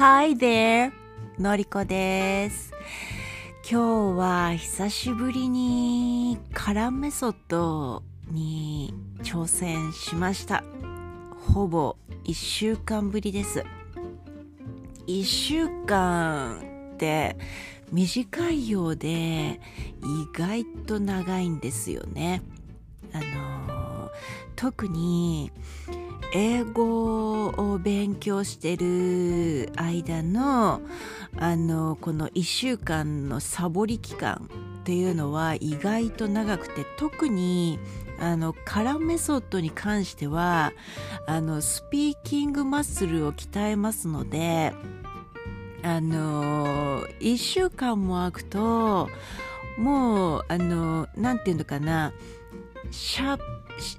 Hi there! のりこです。今日は久しぶりにカランメソッドに挑戦しました。ほぼ1週間ぶりです。1週間って短いようで意外と長いんですよね。あの特に英語を勉強してる間のあのこの1週間のサボり期間っていうのは意外と長くて特にあのカランメソッドに関してはあのスピーキングマッスルを鍛えますのであの1週間も空くともうあのなんていうのかなしゃ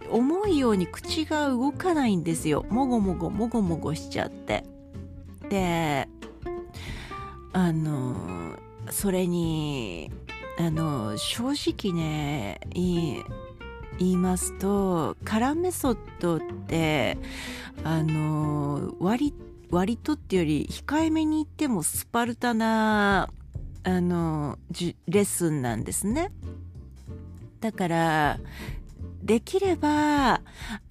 思うように口が動かないんですよ。もごもごもごもごしちゃって。であのそれにあの正直ね言いますとカラメソッドってあの割割とってより控えめに言ってもスパルタなあのレッスンなんですね。だからできれば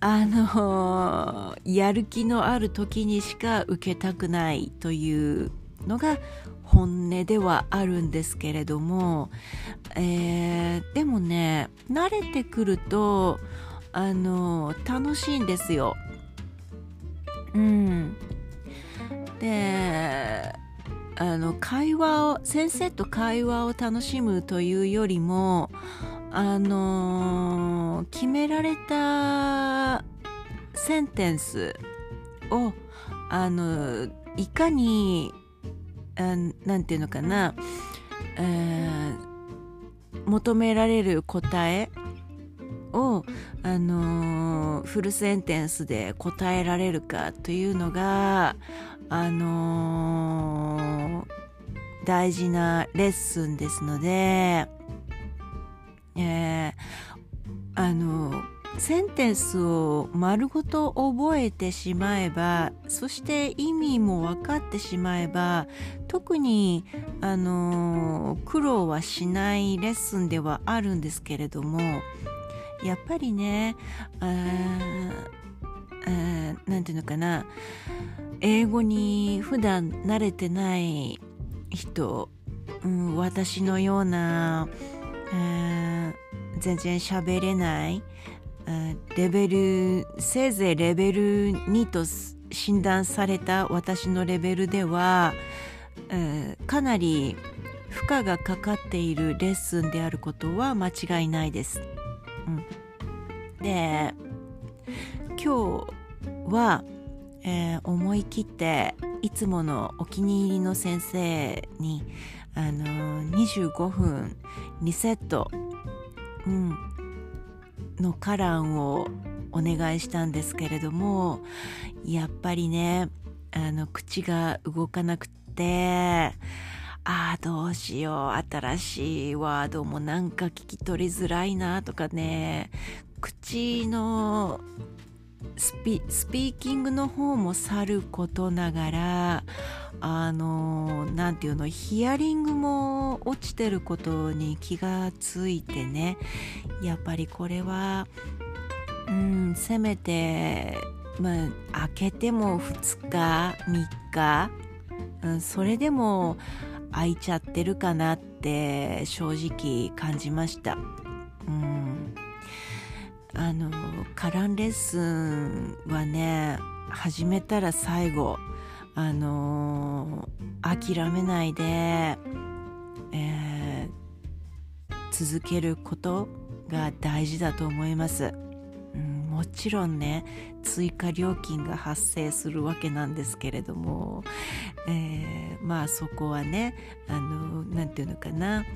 あのやる気のある時にしか受けたくないというのが本音ではあるんですけれども、えー、でもね慣れてくるとあの楽しいんですよ。うん、であの会話を先生と会話を楽しむというよりもあのー、決められたセンテンスをあのいかにあなんていうのかな、えー、求められる答えを、あのー、フルセンテンスで答えられるかというのが、あのー、大事なレッスンですので、えー、あのセンテンスを丸ごと覚えてしまえばそして意味も分かってしまえば特にあの苦労はしないレッスンではあるんですけれどもやっぱりね何ていうのかな英語に普段慣れてない人、うん、私のような全然喋れないレベルせいぜいレベル2と診断された私のレベルではかなり負荷がかかっているレッスンであることは間違いないです。うん、で今日は、えー、思い切っていつものお気に入りの先生にあのー25分2セット、うん、のカランをお願いしたんですけれどもやっぱりねあの口が動かなくてああどうしよう新しいワードもなんか聞き取りづらいなとかね口のスピスピーキングの方もさることながらあの何て言うのヒアリングも落ちてることに気がついてねやっぱりこれはうんせめてまあ開けても2日3日、うん、それでも開いちゃってるかなって正直感じました。うんあのカランレッスンはね始めたら最後あのー、諦めないで、えー、続けることが大事だと思います、うん、もちろんね追加料金が発生するわけなんですけれども、えー、まあそこはねあの何て言うのかな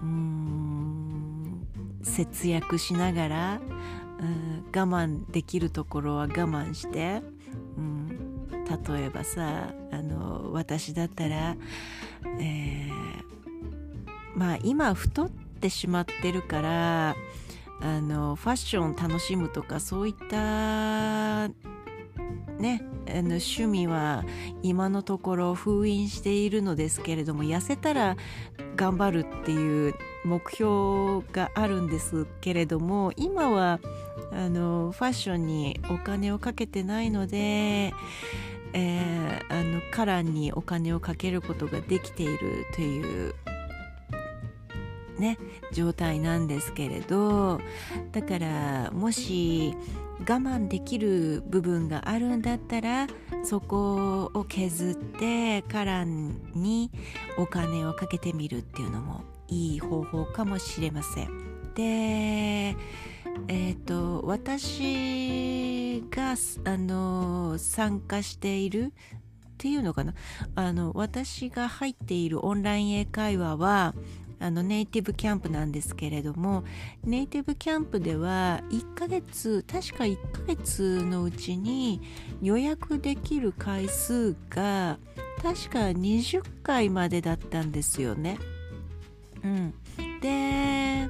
うん節約しながら、うん、我慢できるところは我慢して、うん、例えばさあの私だったら、えー、まあ今太ってしまってるからあのファッション楽しむとかそういったねあの趣味は今のところ封印しているのですけれども痩せたら頑張るっていう目標があるんですけれども今はあのファッションにお金をかけてないので、えー、あのカランにお金をかけることができているというね状態なんですけれどだからもし我慢できる部分があるんだったらそこを削ってカランにお金をかけてみるっていうのもいい方法かもしれません。でえーと、私があの参加しているっていうのかな？あの私が入っているオンライン英会話はあのネイティブキャンプなんですけれどもネイティブキャンプでは1ヶ月確か1ヶ月のうちに予約できる回数が確か20回までだったんですよね。うん、で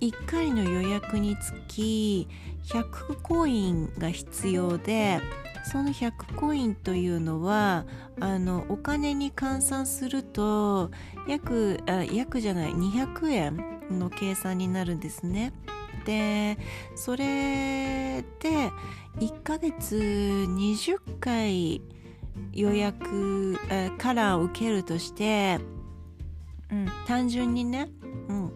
1回の予約につき100コインが必要でその100コインというのはあのお金に換算すると約あ約じゃない200円の計算になるんですね。でそれで1ヶ月20回予約カラーを受けるとして、うん、単純にね、うん、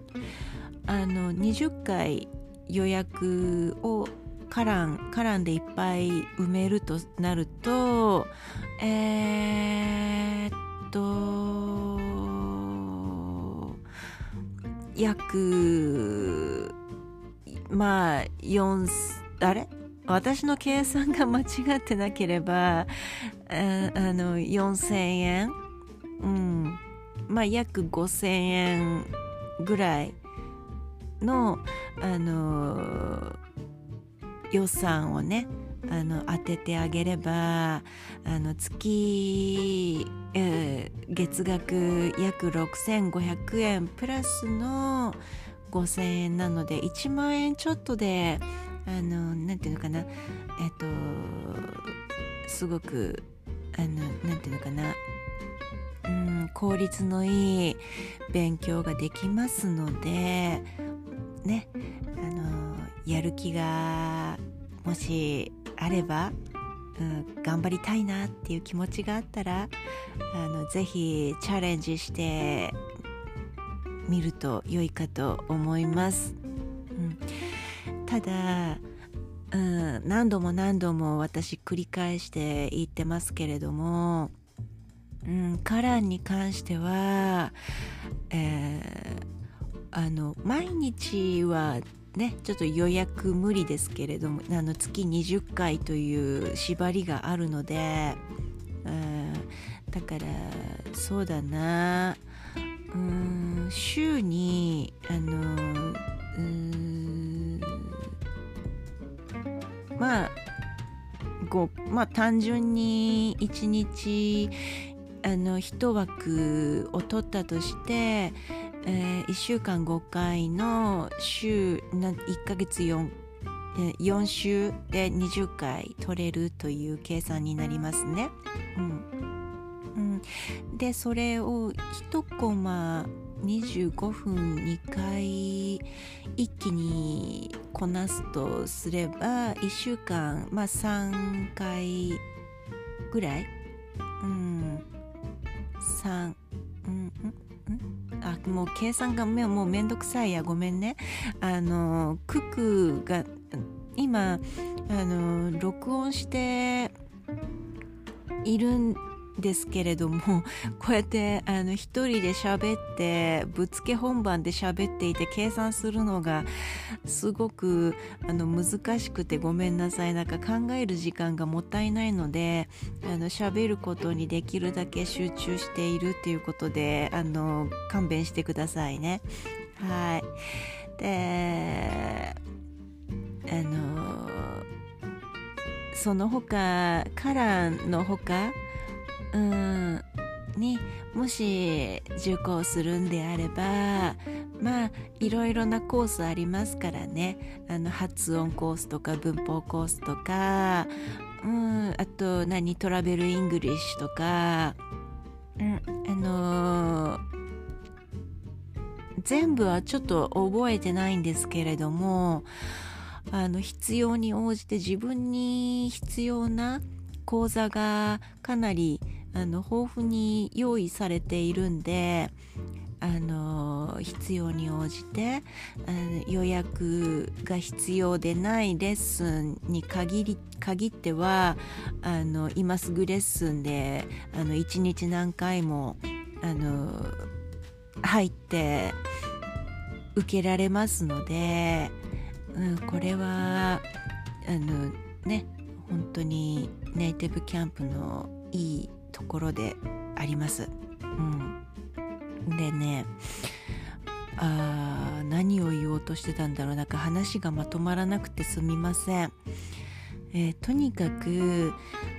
あの20回予約をカランカランでいっぱい埋めるとなるとえー、っと約まあ4あれ私の計算が間違ってなければああの4000円。うん。まあ約5000円ぐらいのあの予算をねあの当ててあげればあの月、えー、月額約6500円プラスの5000円なので1万円ちょっとであのなんていうのかなえっ、とすごくあのなんていうのかなうん効率のいい勉強ができますのでねあのやる気がもしあれば、うん、頑張りたいなっていう気持ちがあったらあのぜひチャレンジしてみると良いかと思います。うん、ただうん、何度も何度も私繰り返して言ってますけれども、うん、カランに関しては、えー、あの毎日はねちょっと予約無理ですけれどもあの月20回という縛りがあるので、うん、だからそうだな。うん週にあのうんまあごまあ単純に1日あの1枠を取ったとしてえー、1週間5回の週1ヶ月 4, 4週で20回取れるという計算になりますね。うん。うん、でそれを1コマ25分2回一気にこなすとすれば1週間、まあ、3回ぐらい、うん、3、うんうん、あもう計算がもうめんどくさいや。ごめんね。あのクックが今あの録音しているんですけれどもこうやってあの一人で喋ってぶっつけ本番で喋っていて計算するのがすごくあの難しくてごめんなさいなんか考える時間がもったいないのであの喋ることにできるだけ集中しているっていうことであの勘弁してくださいね。はいであのその他カラーの他うん。にもし受講するんであればまあいろいろなコースありますからね。あの発音コースとか文法コースとか、うん、あと何？ travel English とか、うん、あのー、全部はちょっと覚えてないんですけれどもあの必要に応じて自分に必要な講座がかなりあの豊富に用意されているんであの必要に応じてあの予約が必要でないレッスンに限り限ってはあの今すぐレッスンであの1日何回もあの入って受けられますので、うん、これはあのね本当にネイティブキャンプのいいところであります。うん。でねあ何を言おうとしてたんだろう。なんか話がまとまらなくてすみません、えー、とにかく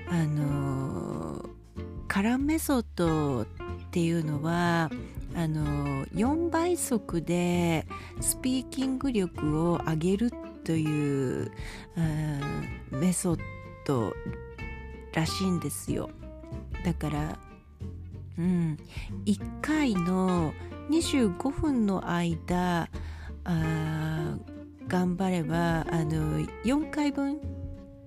あのー、カラメソッドっていうのはあのー、4倍速でスピーキング力を上げるというメソッドらしいんですよ。だからうん、1回の25分の間あ頑張ればあの4回分、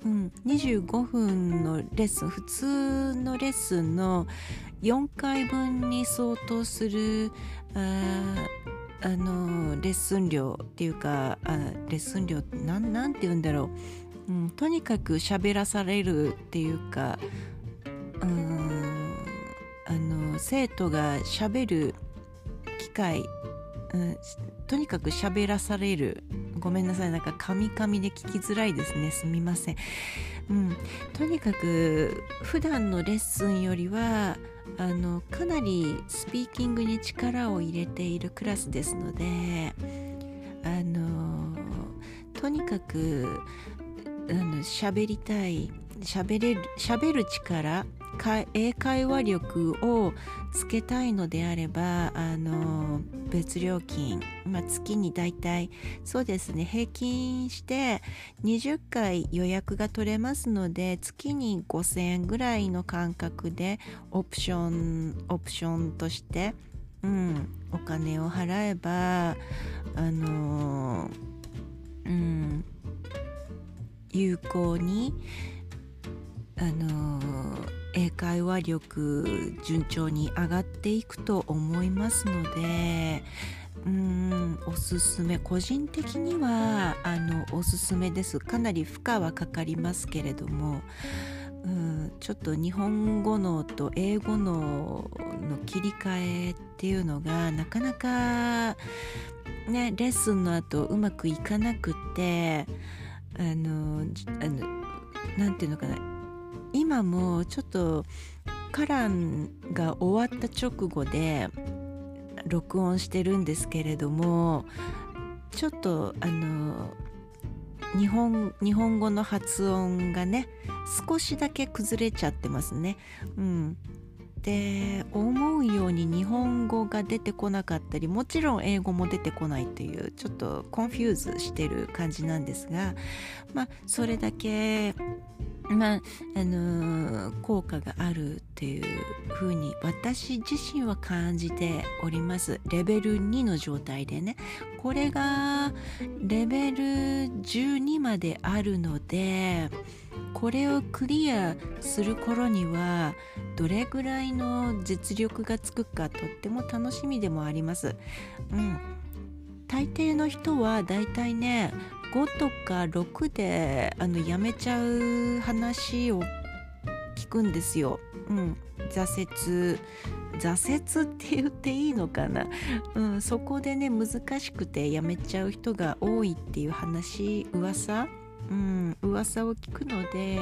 うん、25分のレッスン普通のレッスンの4回分に相当するああのレッスン量っていうかあレッスン量なんなんて言うんだろう、うん、とにかく喋らされるっていうかうん。あの生徒がしゃべる機会、うん、とにかく喋らされる。ごめんなさいなんかカミカミで聞きづらいですね。すみません、うん、とにかく普段のレッスンよりはあのかなりスピーキングに力を入れているクラスですのであのとにかくあの喋りたい喋れる喋る力英会話力をつけたいのであればあの別料金、まあ、月にだいたいそうですね平均して20回予約が取れますので月に5000円ぐらいの感覚でオプションオプションとして、うん、お金を払えばあのうん有効にあの英会話力順調に上がっていくと思いますのでうんおすすめ個人的にはあのおすすめです。かなり負荷はかかりますけれどもうんちょっと日本語のと英語のの切り替えっていうのがなかなかねレッスンの後うまくいかなくてあのあのなんていうのかな今もちょっとカランが終わった直後で録音してるんですけれどもちょっとあの日本日本語の発音がね少しだけ崩れちゃってますね。うん、で思うように日本語が出てこなかったりもちろん英語も出てこないというちょっと confuse してる感じなんですがまあそれだけまああのー、効果があるっていうふうに私自身は感じております。レベル2の状態でね。これがレベル12まであるのでこれをクリアする頃にはどれぐらいの実力がつくかとっても楽しみでもあります。うん、大抵の人はだいたいね5とか6であのやめちゃう話を聞くんですよ。うん、挫折。挫折って言っていいのかな、うん、そこでね難しくてやめちゃう人が多いっていう話噂？うん、噂を聞くので、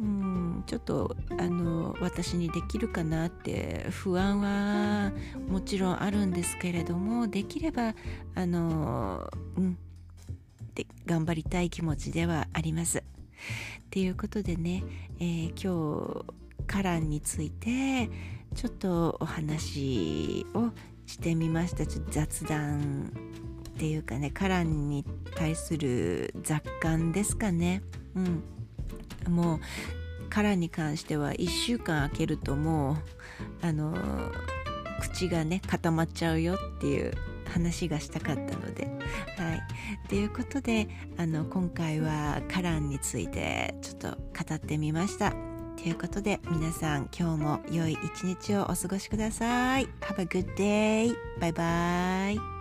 うん、ちょっとあの私にできるかなって不安はもちろんあるんですけれどもできればあの、うん、で頑張りたい気持ちではあります。ということでね、えー、今日カランについてちょっとお話をしてみましたちょっと雑談っていうかねカランに対する雑感ですかねうんもうカランに関しては1週間空けるともうあの口がね固まっちゃうよっていう話がしたかったので。はい、ということであの今回はカランについてちょっと語ってみました。ということで皆さん今日も良い一日をお過ごしください。Have a good day! バイバイ